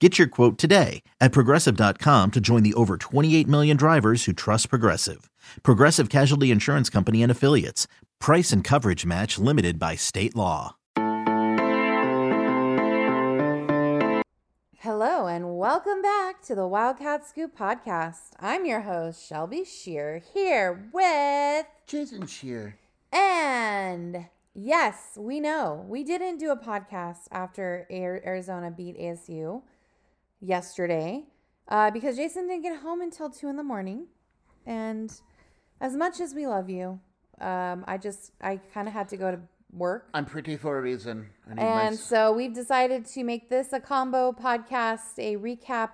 Get your quote today at progressive.com to join the over 28 million drivers who trust Progressive. Progressive Casualty Insurance Company and Affiliates. Price and coverage match limited by state law. Hello, and welcome back to the Wildcat Scoop podcast. I'm your host, Shelby Scheer, here with. Jason Scheer. And yes, we know we didn't do a podcast after Arizona beat ASU yesterday uh, because Jason didn't get home until two in the morning. And as much as we love you, um, I just, I kind of had to go to work. I'm pretty for a reason. And my... so we've decided to make this a combo podcast, a recap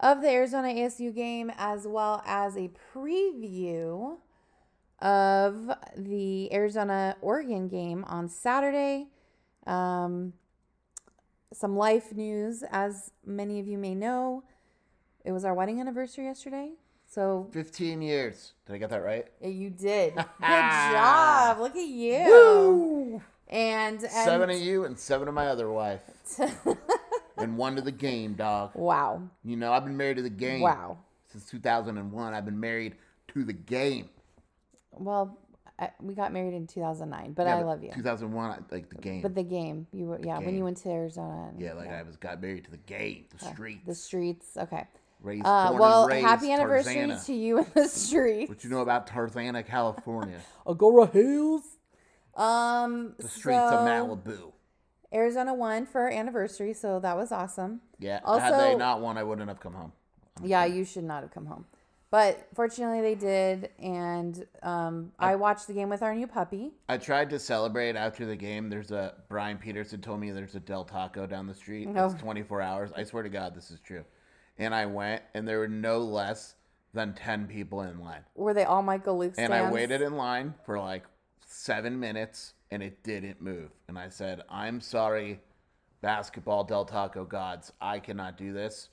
of the Arizona ASU game, as well as a preview of the Arizona Oregon game on Saturday. Um, some life news, as many of you may know, it was our wedding anniversary yesterday. So 15 years. Did I get that right? you did. Good job. Look at you. And, and Seven of you and seven of my other wife. and one to the game, dog. wow. You know, I've been married to the game. Wow. Since 2001, I've been married to the game. Well, I, we got married in 2009, but Yeah, I but love you. 2001, I- like the game. But the game, you were yeah when you went to Arizona. And, yeah, like I was got married to the game, the streets. the streets. Okay. Raised, Uh, well, raised happy anniversary Tarzana. to you in the streets. What do you know about Tarzana, California? Agoura Hills. Um, The streets of Malibu. Arizona won for our anniversary, so that was awesome. Yeah. Also, had they not won, I wouldn't have come home. yeah, you should not have come home, but fortunately they did, and um, I watched the game with our new puppy. I tried to celebrate after the game. There's a Brian Peterson told me there's a Del Taco down the street. No. It's 24 hours. I swear to God, this is true. And I went, and there were no less than 10 people in line. Were they all Michael Luke And I waited in line for like seven minutes, and it didn't move. And I said, "I'm sorry, basketball Del Taco gods. I cannot do this."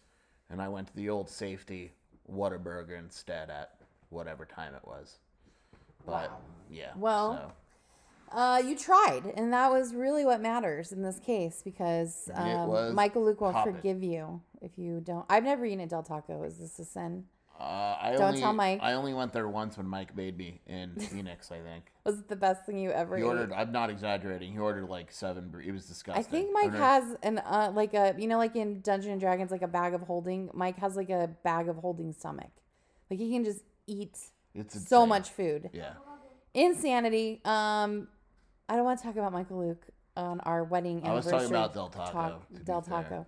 And I went to the old safety Whataburger instead at whatever time it was. But yeah. Well, so. Uh, you tried, and that was really what matters in this case because um, Michael Luke will poppin'. forgive you if you don't. I've never eaten a Del Taco. Is this a sin? Uh, I Don't only, tell Mike. I only went there once when Mike made me in Phoenix. I think Was it the best thing you ever he ate? ordered. I'm not exaggerating. He ordered like seven. It was disgusting. I think Mike Ordered- has an uh, like a you know like in Dungeons and Dragons like a bag of holding. Mike has like a bag of holding stomach. Like he can just eat It's so insane. much food. Yeah. Insanity. Um, I don't want to talk about Michael Luke on our wedding I was anniversary. talking about Del Taco, talk- to be Del fair. Taco.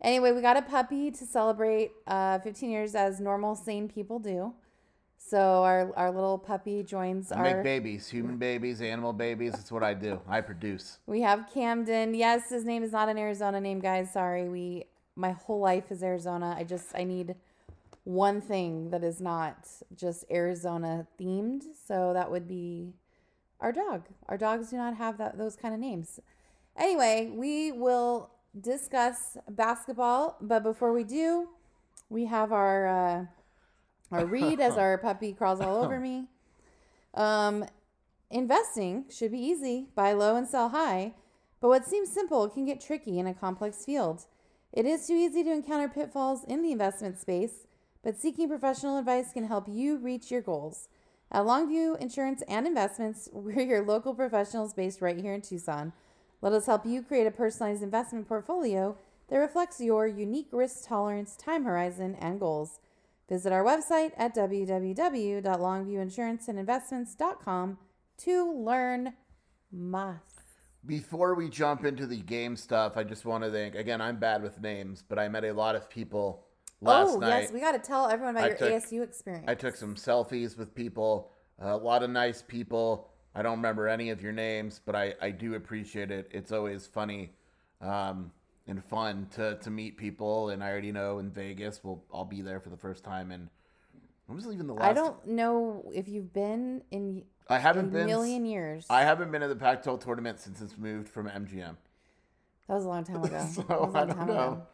Anyway, we got a puppy to celebrate uh, 15 years as normal, sane people do. So our our little puppy joins I our. make babies, human babies, animal babies. That's what I do. I produce. We have Camden. Yes, his name is not an Arizona name, guys. Sorry. We my whole life is Arizona. I just I need one thing that is not just Arizona themed. So that would be our dog. Our dogs do not have that those kind of names. Anyway, we will discuss basketball, but before we do, we have our uh, our read as our puppy crawls all over me. Um, investing should be easy. Buy low and sell high. But what seems simple can get tricky in a complex field. It is too easy to encounter pitfalls in the investment space, but seeking professional advice can help you reach your goals. At Longview Insurance and Investments, we're your local professionals based right here in Tucson. Let us help you create a personalized investment portfolio that reflects your unique risk tolerance, time horizon, and goals. Visit our website at www.longviewinsuranceandinvestments.com to learn more. Before we jump into the game stuff, I just want to thank again. I'm bad with names, but I met a lot of people last oh, night. yes, we got to tell everyone about I your took- ASU experience. I took some selfies with people, a lot of nice people. I don't remember any of your names, but I, I do appreciate it. It's always funny um, and fun to, to meet people. And I already know in Vegas, we'll I'll be there for the first time. And when was even the last? I don't know if you've been in I haven't a been. million years. I haven't been to the Pac-12 tournament since it's moved from MGM. That was a long time ago. So, that was a I don't time know. ago.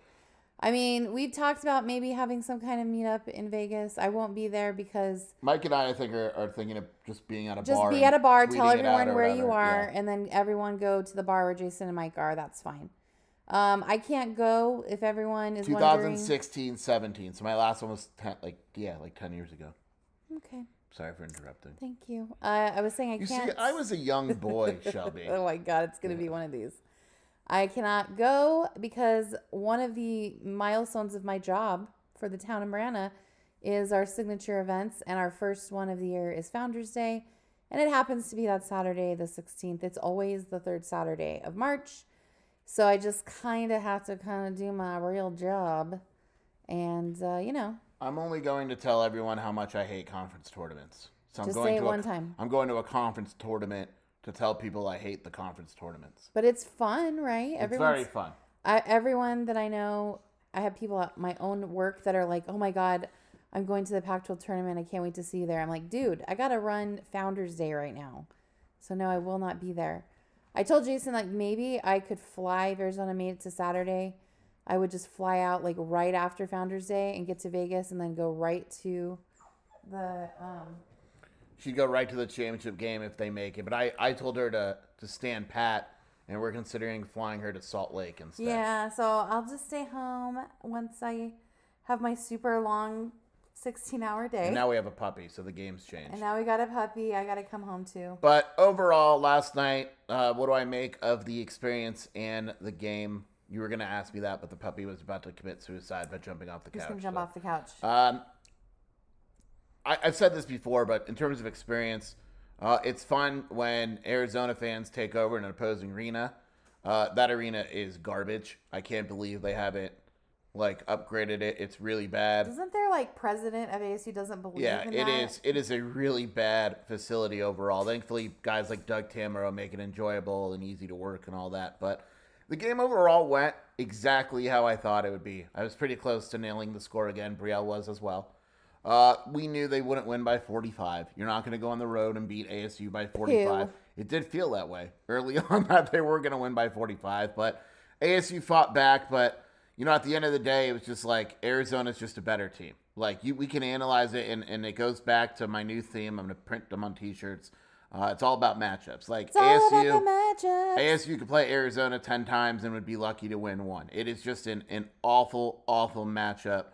I mean, we've talked about maybe having some kind of meetup in Vegas. I won't be there because Mike and I, I think, are, are thinking of just being at a just bar. be at a bar, tell tweeting it out everyone where you are, Yeah. and then everyone go to the bar where Jason and Mike are. That's fine. Um, I can't go if everyone is wondering. 2016, 17. So my last one was 10, like yeah, like 10 years ago. Okay, Sorry for interrupting. thank you. Uh, I was saying I You see, can't. I was a young boy, Shelby. oh my god, it's gonna be one of these. I cannot go because one of the milestones of my job for the town of Marana is our signature events, and our first one of the year is Founders Day, and it happens to be that Saturday, the 16th. It's always the third Saturday of March, so I just kind of have to kind of do my real job, and uh, you know, I'm only going to tell everyone how much I hate conference tournaments. So I'm Just going say it to one a, time. I'm going to a conference tournament to tell people I hate the conference tournaments. but it's fun, right? It's very fun. I, everyone that I know, I have people at my own work that are like, "Oh my god, I'm going to the Pac-12 tournament. I can't wait to see you there." I'm like, "Dude, I gotta run Founders Day right now, so no, I will not be there." I told Jason like maybe I could fly if Arizona made it to Saturday. I would just fly out like right after Founders Day and get to Vegas and then go right to the um She'd go right to the championship game if they make it. But I, I told her to, to stand pat, and we're considering flying her to Salt Lake instead. Yeah, so I'll just stay home once I have my super long 16 hour day. And now we have a puppy, so the game's changed. And now we got a puppy. I got to come home too. But overall, last night, uh, what do I make of the experience and the game? You were going to ask me that, but the puppy was about to commit suicide by jumping off the Just couch. gonna jump so. off the couch. Um, I, I've said this before, but in terms of experience, uh, it's fun when Arizona fans take over an opposing arena. Uh, that arena is garbage. I can't believe they haven't like upgraded it. It's really bad. Isn't there like president of ASU doesn't believe Yeah, in it that? is. It is a really bad facility overall. Thankfully, guys like Doug Tamaro make it enjoyable and easy to work and all that. But the game overall went exactly how I thought it would be. I was pretty close to nailing the score again. Brielle was as well. Uh, we knew they wouldn't win by 45. You're not going to go on the road and beat ASU by 45. Ew. It did feel that way early on that they were going to win by 45, but ASU fought back. But you know, at the end of the day, it was just like Arizona's just a better team. Like you, we can analyze it, and, and it goes back to my new theme. I'm going to print them on T-shirts. Uh, it's all about matchups. Like It's ASU, about the matchup. ASU could play Arizona 10 times and would be lucky to win one. It is just an, an awful, awful matchup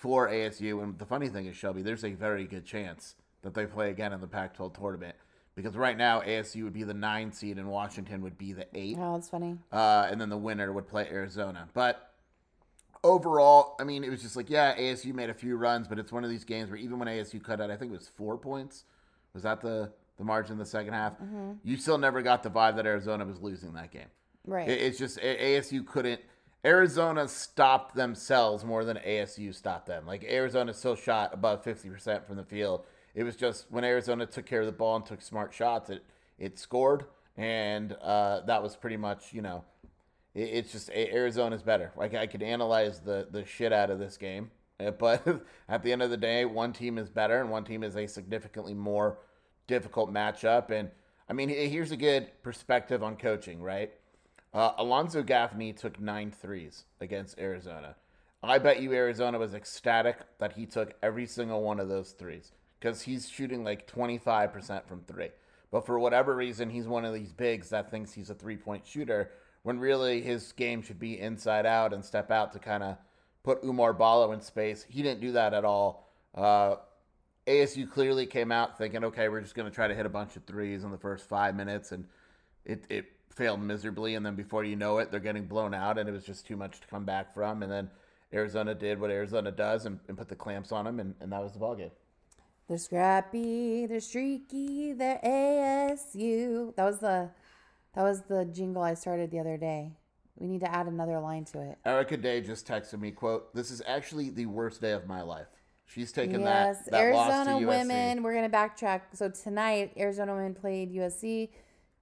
for ASU. And the funny thing is, Shelby, there's a very good chance that they play again in the Pac 12 tournament because right now ASU would be the nine seed and Washington would be the eight. Oh, that's funny. Uh, and then the winner would play Arizona. But overall, I mean, it was just like, yeah, ASU made a few runs, but it's one of these games where even when ASU cut out, I think it was four points. Was that the, the margin in the second half? You still never got the vibe that Arizona was losing that game. Right. It- it's just A- ASU couldn't. Arizona stopped themselves more than ASU stopped them. Like Arizona still shot above fifty percent from the field. It was just when Arizona took care of the ball and took smart shots, it it scored, and uh, that was pretty much you know. It, it's just Arizona's better. Like I could analyze the the shit out of this game, but at the end of the day, one team is better and one team is a significantly more difficult matchup. And I mean, here's a good perspective on coaching, right? Uh, Alonzo Gaffney took nine threes against Arizona. I bet you Arizona was ecstatic that he took every single one of those threes because he's shooting like 25% from three. But for whatever reason, he's one of these bigs that thinks he's a three point shooter when really his game should be inside out and step out to kind of put Oumar Ballo in space. He didn't do that at all. Uh, ASU clearly came out thinking, okay, we're just going to try to hit a bunch of threes in the first five minutes, and it, it failed miserably, and then before you know it, they're getting blown out, and it was just too much to come back from. And then Arizona did what Arizona does and, and put the clamps on them, and, and that was the ball game. They're scrappy, they're streaky, they're ASU. That was the that was the jingle I started the other day. We need to add another line to it. Erica Day just texted me, "quote This is actually the worst day of my life." She's taken yes, that, to Arizona women. We're gonna backtrack. So tonight, Arizona women played USC,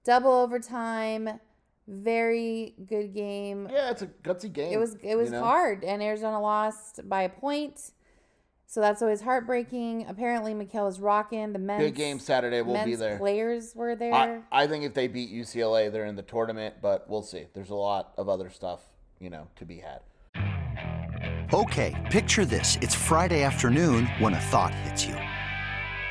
double overtime, very good game. Yeah, it's a gutsy game. It was it was you know? hard, and Arizona lost by a point. So that's always heartbreaking. Apparently, Michaela's rocking. The men's Big game Saturday. We'll be there. Players were there. I, I think if they beat UCLA, they're in the tournament, but we'll see. There's a lot of other stuff, you know, to be had. Okay, picture this. It's Friday afternoon when a thought hits you.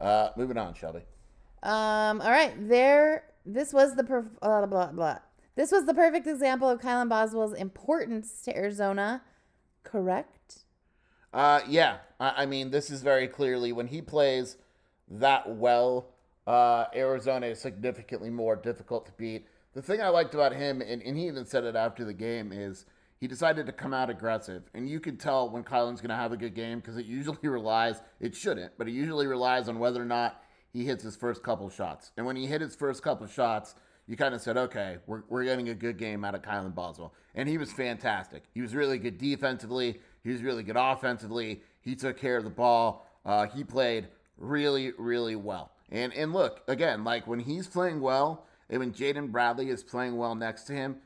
Uh, moving on, Shelby. Um. All right. There. This was the perf- uh, blah blah. This was the perfect example of Kylan Boswell's importance to Arizona. Correct. Uh, yeah, I, I mean, this is very clearly when he plays that well, uh, Arizona is significantly more difficult to beat. The thing I liked about him, and, and he even said it after the game, is he decided to come out aggressive. And you could tell when Kylan's going to have a good game because it usually relies, it shouldn't, but it usually relies on whether or not he hits his first couple shots. And when he hit his first couple shots, you kind of said, okay, we're, we're getting a good game out of Kylan Boswell. And he was fantastic. He was really good defensively. He was really good offensively. He took care of the ball. Uh, he played really, really well. And and look, again, like when he's playing well, and when Jaden Bradley is playing well next to him,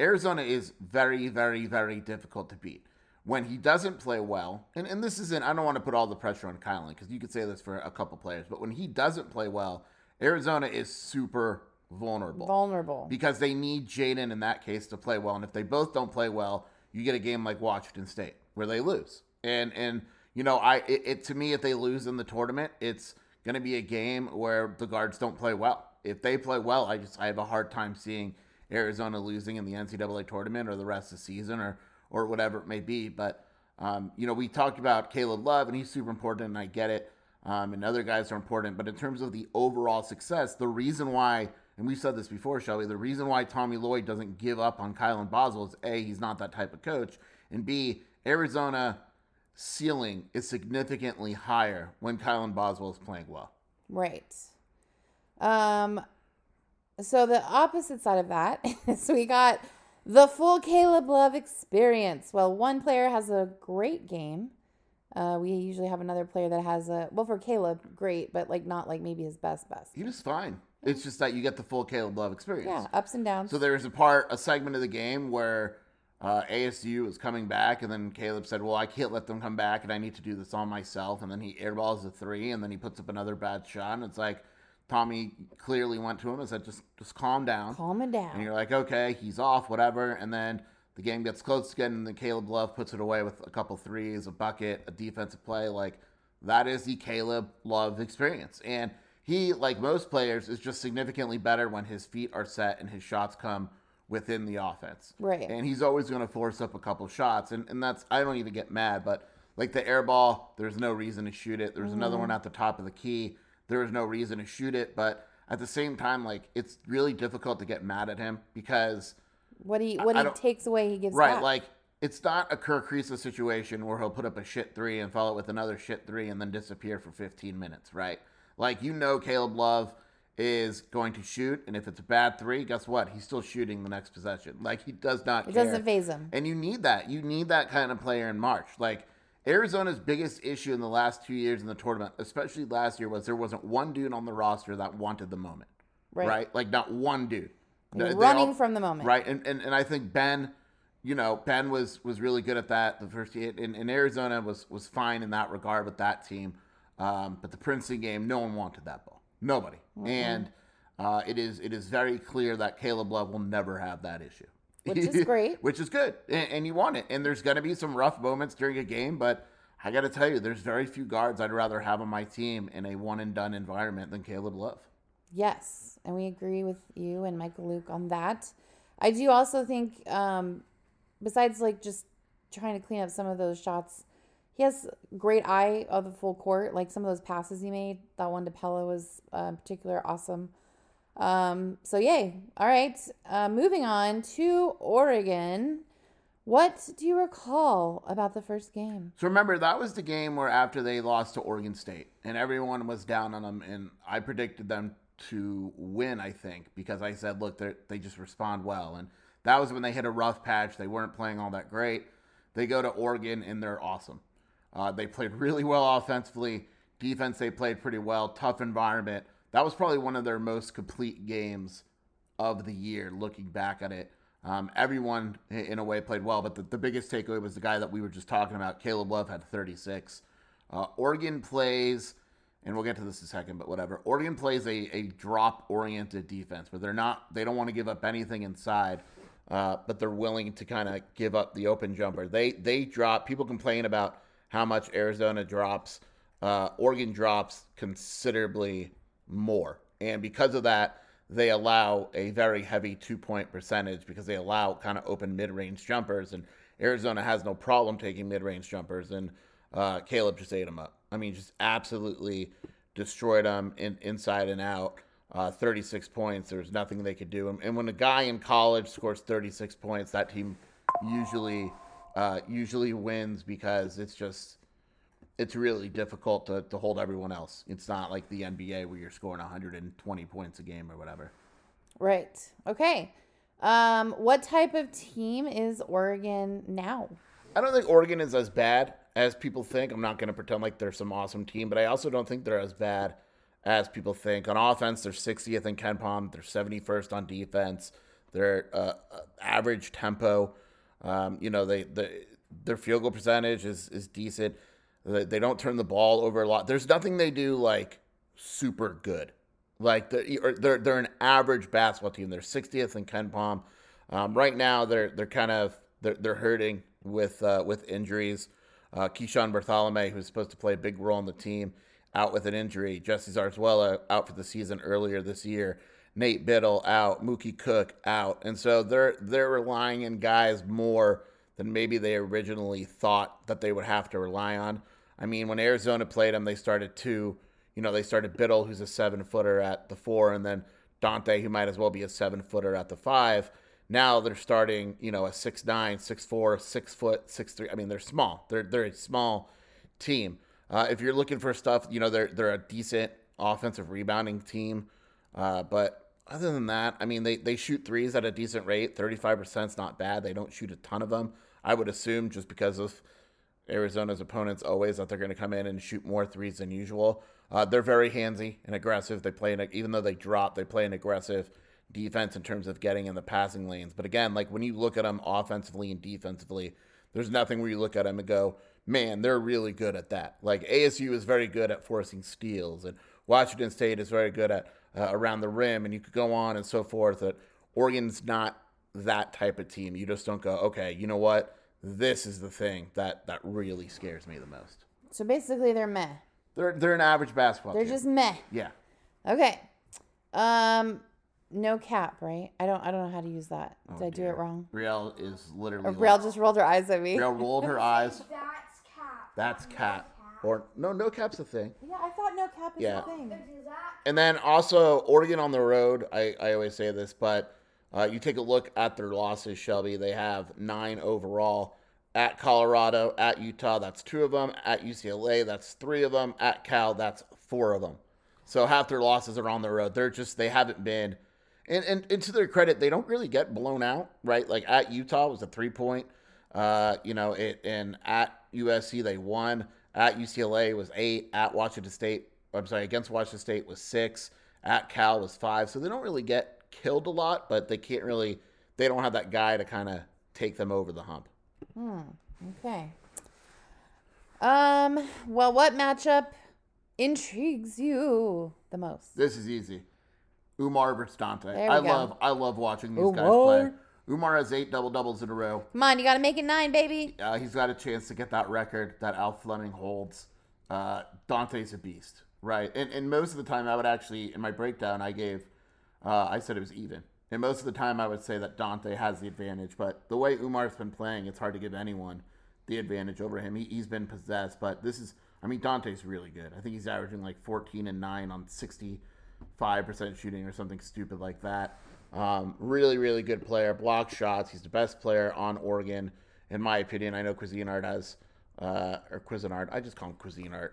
Arizona is very, very, very difficult to beat. When he doesn't play well, and, and this isn't, I don't want to put all the pressure on Kylan because you could say this for a couple players, but when he doesn't play well, Arizona is super vulnerable. Vulnerable. Because they need Jaden in that case to play well. And if they both don't play well, you get a game like Washington State where they lose. And, and you know, I it, it to me, if they lose in the tournament, it's going to be a game where the guards don't play well. If they play well, I just I have a hard time seeing Arizona losing in the NCAA tournament or the rest of the season or or whatever it may be. But um, you know, we talked about Caleb Love, and he's super important, and I get it. Um, and other guys are important, but in terms of the overall success, the reason why, and we've said this before, Shelby, the reason why Tommy Lloyd doesn't give up on Kylan Boswell is a he's not that type of coach, and b Arizona ceiling is significantly higher when Kylan Boswell is playing well. Right. Um. So the opposite side of that is we got the full Caleb Love experience. Well, one player has a great game. Uh, we usually have another player that has a well for Caleb, great, but like not like maybe his best best. He was fine. It's just that you get the full Caleb Love experience. Yeah, ups and downs. So there's a part, a segment of the game where uh, ASU was coming back, and then Caleb said, "Well, I can't let them come back, and I need to do this on myself." And then he airballs a three, and then he puts up another bad shot, and it's like Tommy clearly went to him and said, "Just, just calm down." Calm it down. And you're like, "Okay, he's off, whatever." And then the game gets close again, and then Caleb Love puts it away with a couple threes, a bucket, a defensive play. Like that is the Caleb Love experience, and he, like most players, is just significantly better when his feet are set and his shots come within the offense. Right. And he's always going to force up a couple shots. And, and that's, I don't even get mad, but like the air ball, there's no reason to shoot it. There's another mm-hmm. one at the top of the key. There is no reason to shoot it. But at the same time, like it's really difficult to get mad at him because, What he what I he don't- takes away, he gives right, back. like it's not a Kirk Kriisa situation where he'll put up a shit three and follow it with another shit three and then disappear for 15 minutes, right? Like, you know, Caleb Love is going to shoot, and if it's a bad three, guess what? He's still shooting the next possession. Like he does not. It care. doesn't phase him. And you need that. You need that kind of player in March. Like Arizona's biggest issue in the last two years in the tournament, especially last year, was there wasn't one dude on the roster that wanted the moment. Right. Like not one dude. You're They- they running all- from the moment. Right. And, and and I think Ben, you know, Ben was was really good at that the first year. And, and Arizona was was fine in that regard with that team. Um, but the Princeton game, no one wanted that ball. Nobody. And uh, it is it is very clear that Caleb Love will never have that issue. Which is great. Which is good. And, and you want it. And there's going to be some rough moments during a game, but I got to tell you, there's very few guards I'd rather have on my team in a one and done environment than Caleb Love. Yes, and we agree with you and Michael Luke on that. I do also think, um, besides like just trying to clean up some of those shots, he has great eye of the full court. Like some of those passes he made, that one to Pelle was uh, in particular awesome. Um, so yay! All right, uh, moving on to Oregon. What do you recall about the first game? So remember, that was the game where after they lost to Oregon State, and everyone was down on them, and I predicted them to win. I think because I said, look, they just respond well, and that was when they hit a rough patch. They weren't playing all that great. They go to Oregon, and they're awesome. Uh, they played really well offensively. Defense, they played pretty well. Tough environment. That was probably one of their most complete games of the year, looking back at it. Um, everyone, in a way, played well, but the, the biggest takeaway was the guy that we were just talking about. Caleb Love had 36. Uh, Oregon plays, and we'll get to this in a second, but whatever. Oregon plays a, a drop oriented defense, but they're not, they don't want to give up anything inside, uh, but they're willing to kind of give up the open jumper. They, they drop, people complain about how much Arizona drops. Uh, Oregon drops considerably more. And because of that, they allow a very heavy two point percentage because they allow kind of open mid range jumpers. And Arizona has no problem taking mid range jumpers. And uh, Caleb just ate them up. I mean, just absolutely destroyed them in, inside and out. Uh, 36 points. There's nothing they could do. And, and when a guy in college scores 36 points, that team usually uh, usually wins because it's just it's really difficult to, to hold everyone else. It's not like the NBA where you're scoring 120 points a game or whatever. Right. Okay. Um, what type of team is Oregon now? I don't think Oregon is as bad as people think. I'm not going to pretend like they're some awesome team, but I also don't think they're as bad as people think. On offense, they're 60th in KenPom. They're 71st on defense. They're uh, average tempo, um, you know, they, they their field goal percentage is is decent. They, don't turn the ball over a lot. There's nothing they do like super good. Like the, or they're they're an average basketball team. They're 60th in KenPom. Um, right now, they're they're kind of they're, they're hurting with uh, with injuries. Uh, Keeshawn Barthelemy, who's supposed to play a big role in the team, out with an injury. Jesse Zarzuela out for the season earlier this year. Nate Bittle out. Mookie Cook out, and so they're they're relying on guys more than maybe they originally thought that they would have to rely on. I mean, when Arizona played them, they started two. You know, they started Bittle, who's a seven footer at the four, and then Dante, who might as well be a seven footer at the five. Now they're starting, you know, a six nine, six four, six foot, six three. I mean, they're small. They're they're a small team. Uh, if you're looking for stuff, you know, they're they're a decent offensive rebounding team. Uh, but other than that, I mean, they they shoot threes at a decent rate. Thirty five percent is not bad. They don't shoot a ton of them. I would assume just because of Arizona's opponents always that they're going to come in and shoot more threes than usual. Uh, they're very handsy and aggressive. They play an, even though they drop, they play an aggressive defense in terms of getting in the passing lanes. But again, like when you look at them offensively and defensively, there's nothing where you look at them and go, man, they're really good at that. Like ASU is very good at forcing steals, and Washington State is very good at uh, around the rim, and you could go on and so forth. That Oregon's not that type of team. You just don't go, okay, you know what? This is the thing that that really scares me the most. So basically, they're meh. They're they're an average basketball. They're team. just meh. yeah. Okay. Um, no cap, right? I don't. I don't know how to use that. Did I do it wrong? Brielle is literally. Or like- just rolled her eyes at me. Brielle rolled her eyes. That's cap. That's cap. Or no, no cap's a thing. Yeah, I thought no cap is Yeah. a thing. Is And then also Oregon on the road. I, I always say this, but uh, you take a look at their losses, Shelby. They have nine overall. At Colorado, at Utah, that's two of them. At UCLA, that's three of them. At Cal, that's four of them. So half their losses are on the road. They're just they haven't been and, and, and to their credit, they don't really get blown out, right? Like at Utah was a three point. Uh, you know, it and at USC they won. At UCLA was eight. At Washington State, I'm sorry, against Washington State was six. At Cal was five. So they don't really get killed a lot, but they can't really. They don't have that guy to kind of take them over the hump. Hmm. Okay. Um. Well, what matchup intrigues you the most? This is easy. Oumar versus Dante. I go. love I love watching these guys play. Oumar has eight double doubles in a row. Come on, you got to make it nine, baby. Uh, he's got a chance to get that record that Al Fleming holds. Uh, Dante's a beast, right? And, and most of the time, I would actually, in my breakdown, I gave, uh, I said it was even. And most of the time, I would say that Dante has the advantage. But the way Oumar's been playing, it's hard to give anyone the advantage over him. He, he's been possessed, but this is, I mean, Dante's really good. I think he's averaging like 14 and 9 on 65% shooting or something stupid like that. Um, really, really good player. Block shots. He's the best player on Oregon, in my opinion. I know Cuisinart has, uh, or Cuisinart. I just call him Cuisinart.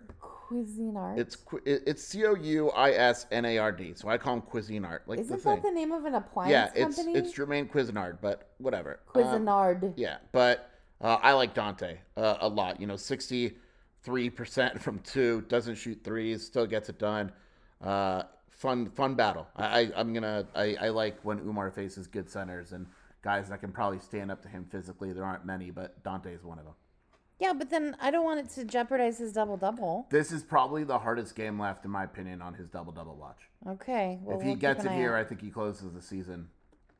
Cuisinart. It's Qui- it- it's C O U I S N A R D. So I call him Cuisinart. Like Isn't the thing. that the name of an appliance yeah, it's company? it's Jermaine Cuisinart, but whatever. Um, Cuisinart. yeah, but uh, I like Dante uh, a lot. You know, sixty three percent from two, doesn't shoot threes, still gets it done. Uh, fun fun battle. I, I I'm gonna I, I like when Oumar faces good centers and guys that can probably stand up to him physically. There aren't many, but Dante is one of them. Yeah, but then I don't want it to jeopardize his double double. This is probably the hardest game left, in my opinion, on his double double watch. Okay. Well, if he we'll gets it here, out. I think he closes the season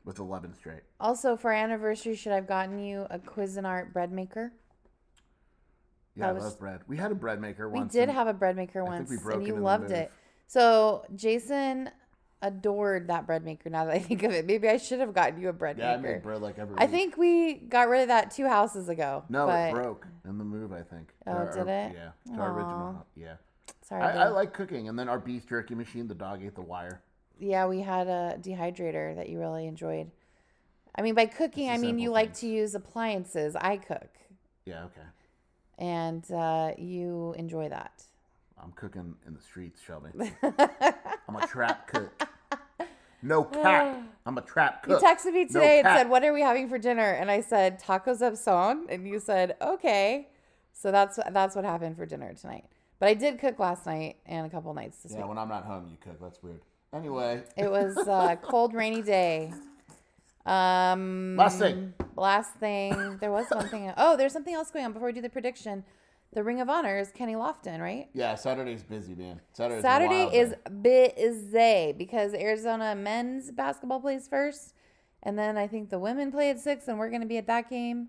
with 11 straight. Also, for our anniversary, should I've gotten you a Cuisinart bread maker? Yeah, That I was- love bread. We had a bread maker We did have a bread maker once, we broke and you loved it. So Jason adored that bread maker. Now that I think of it, maybe I should have gotten you a bread Yeah, I maker. bread like every I week. think we got rid of that two houses ago. No, but, it broke in the move, I think. Oh, Our- did our- it? Yeah, to our original. Yeah. Sorry. I, I like cooking. And then our beef jerky machine, the dog ate the wire. yeah, we had a dehydrator that you really enjoyed. I mean, by cooking, I mean you simple like to use appliances. I cook, Yeah, okay. and uh, you enjoy that. I'm cooking in the streets, Shelby. I'm a trap cook. No cap. I'm a trap cook. You texted me No today and cap. said, "What are we having for dinner?" And I said, "Tacos of son," and you said, "Okay." So that's that's what happened for dinner tonight. But I did cook last night and a couple nights this Yeah, week. when I'm not home, you cook. That's weird. Anyway, It was a cold, rainy day. Um, Last thing. Last thing. There was one thing. Oh, there's something else going on before we do the prediction. The Ring of Honor is Kenny Lofton, right? yeah, Saturday's busy, man. Saturday's Saturday wild is busy because Arizona men's basketball plays first, and then I think the women play at six, and we're going to be at that game.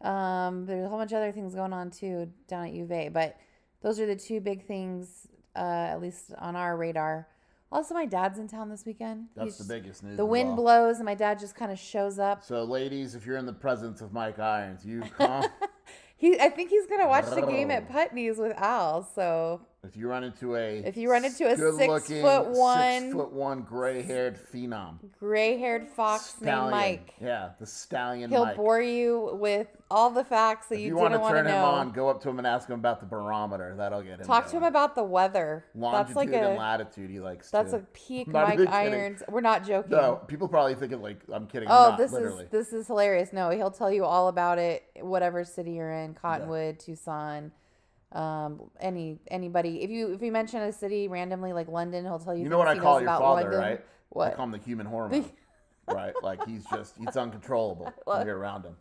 Um, there's a whole bunch of other things going on too down at UVA, but those are the two big things, uh, at least on our radar. Also, my dad's in town this weekend. That's He's- the biggest news. The wind all. blows, and my dad just kind of shows up. So, ladies, if you're in the presence of Mike Irons, you come. He, I think he's gonna watch the game at Putney's with Al. So if you run into a If you run into a six foot one- six foot one gray-haired phenom, gray-haired fox stallion, named Mike. yeah, the stallion He'll Mike. bore you with all the facts that if you, you want to didn't want to turn him know. on, go up to him and ask him about the barometer. That'll get him. Talk to him about the weather. longitude That's like and a latitude. He likes. that's too. a peak Mike. Irons. We're not joking. No, people probably think it like I'm kidding. Oh, not, this literally. is this is hilarious. No, he'll tell you all about it. Whatever city you're in, Cottonwood, Tucson, um, any anybody. If you if you mention a city randomly like London, he'll tell you. You know what I call your father, London. right? I call him the human hormone. right? Like he's just he's uncontrollable when you're around him.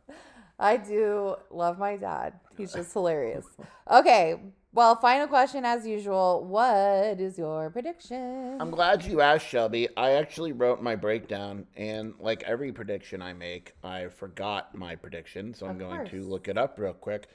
I do love my dad. He's just hilarious. Okay. Well, final question as usual. What is your prediction? I'm glad you asked, Shelby. I actually wrote my breakdown, and like every prediction I make, I forgot my prediction, so I'm Of going to look it up real quick.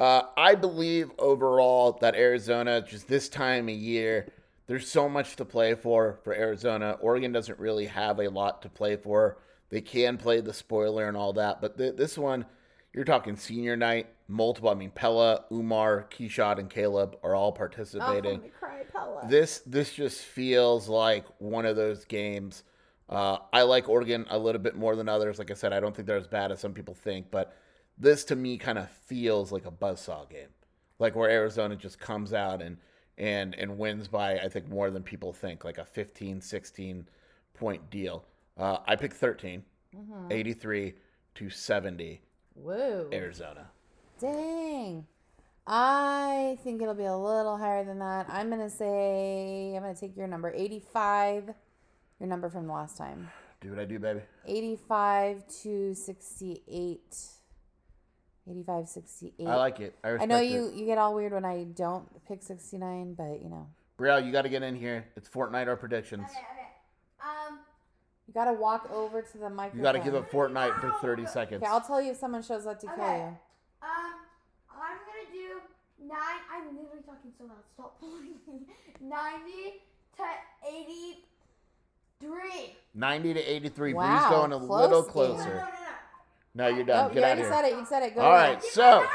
Uh, I believe overall that Arizona, just this time of year, there's so much to play for for Arizona. Oregon doesn't really have a lot to play for. They can play the spoiler and all that, but th- this one, you're talking senior night, multiple. I mean, Pelle, Oumar, Keyshawn, and Caleb are all participating Oh, cry, Pelle. this this just feels like one of those games. Uh, I like Oregon a little bit more than others. Like I said, I don't think they're as bad as some people think, but this to me kind of feels like a buzzsaw game, like where Arizona just comes out and and and wins by I think more than people think, like a 15, 16 point deal. Uh, I picked 13, 83 to 70, Whoa. Arizona. Dang. I think it'll be a little higher than that. I'm going to say, I'm going to take your number 85, your number from the last time. Do what I do, baby. 85 to 68. 85, 68. I like it. I, I respect know it. you, you get all weird when I don't pick 69, but you know, Brielle, you got to get in here. It's Fortnite or predictions. Um, you got to walk over to the microphone. You got to give up Fortnite for 30 seconds. Okay, I'll tell you if someone shows up to kill you. um, I'm gonna do nine. I'm literally talking so loud. Stop pulling me. Ninety to eighty-three. 90 to 83. Wow, Bree's going a close little game. No, no, closer. no, no. No, you're Oh, done. you Get out already of said it. You said it. Go All ahead. right, so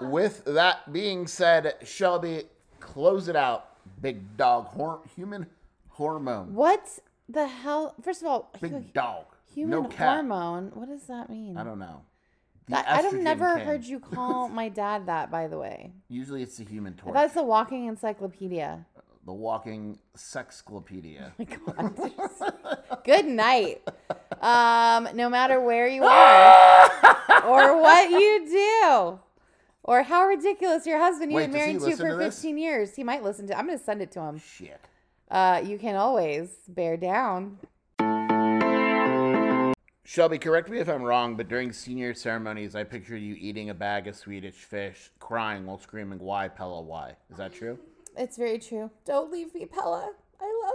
with that being said, Shelby, close it out. Big dog, hor- human hormone. What the hell? First of all, hu- Big dog. human no cat. hormone. What does that mean? I don't know. The That, I've estrogen never king. heard you call my dad that. By the way, Usually it's the human I torch. thought it's a walking encyclopedia. the walking sexclopedia. Oh my God. Good night. Um, no matter where you are or what you do. Or how ridiculous your husband you Wait, been does he married to listen for to this? 15 years. He might listen to I'm going to send it to him. Shit. Uh, you can always bear down. Shelby, correct me if I'm wrong, but during senior ceremonies, I picture you eating a bag of Swedish fish, crying while screaming, Why, Pelle, why? Is that true? It's very true. Don't leave me, Pelle. I love